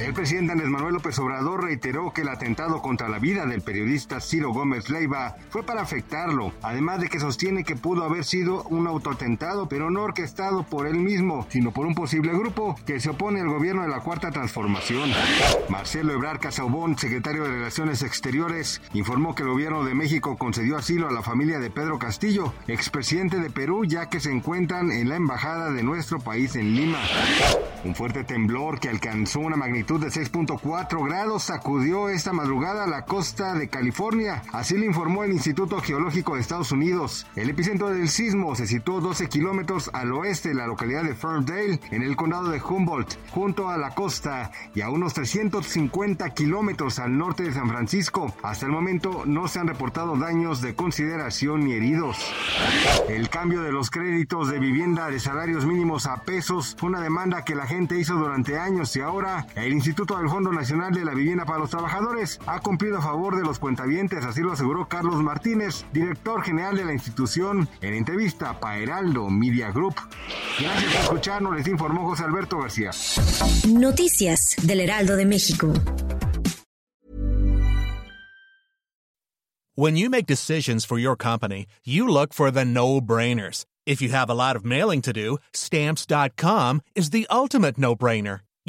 El presidente Andrés Manuel López Obrador reiteró que el atentado contra la vida del periodista Ciro Gómez Leiva fue para afectarlo, además de que sostiene que pudo haber sido un autoatentado, pero no orquestado por él mismo, sino por un posible grupo que se opone al gobierno de la Cuarta Transformación. Marcelo Ebrard Casaubon, secretario de Relaciones Exteriores, informó que el gobierno de México concedió asilo a la familia de Pedro Castillo, expresidente de Perú, ya que se encuentran en la embajada de nuestro país en Lima. Un fuerte temblor que alcanzó una magnitud de 6.4 grados sacudió esta madrugada la costa de California, así lo informó el Instituto Geológico de Estados Unidos. El epicentro del sismo se situó 12 kilómetros al oeste de la localidad de Ferndale, en el condado de Humboldt, junto a la costa, y a unos 350 kilómetros al norte de San Francisco. Hasta el momento no se han reportado daños de consideración ni heridos. El cambio de los créditos de vivienda de salarios mínimos a pesos fue una demanda que la gente hizo durante años y ahora el Instituto del Fondo Nacional de la Vivienda para los Trabajadores ha cumplido a favor de los cuentavientes, así lo aseguró Carlos Martínez, director general de la institución, en entrevista para Heraldo Media Group. Gracias por escucharnos, les informó José Alberto García. Noticias del Heraldo de México. When you make decisions for your company, you look for the no-brainers. If you have a lot of mailing to do, stamps.com is the ultimate no-brainer.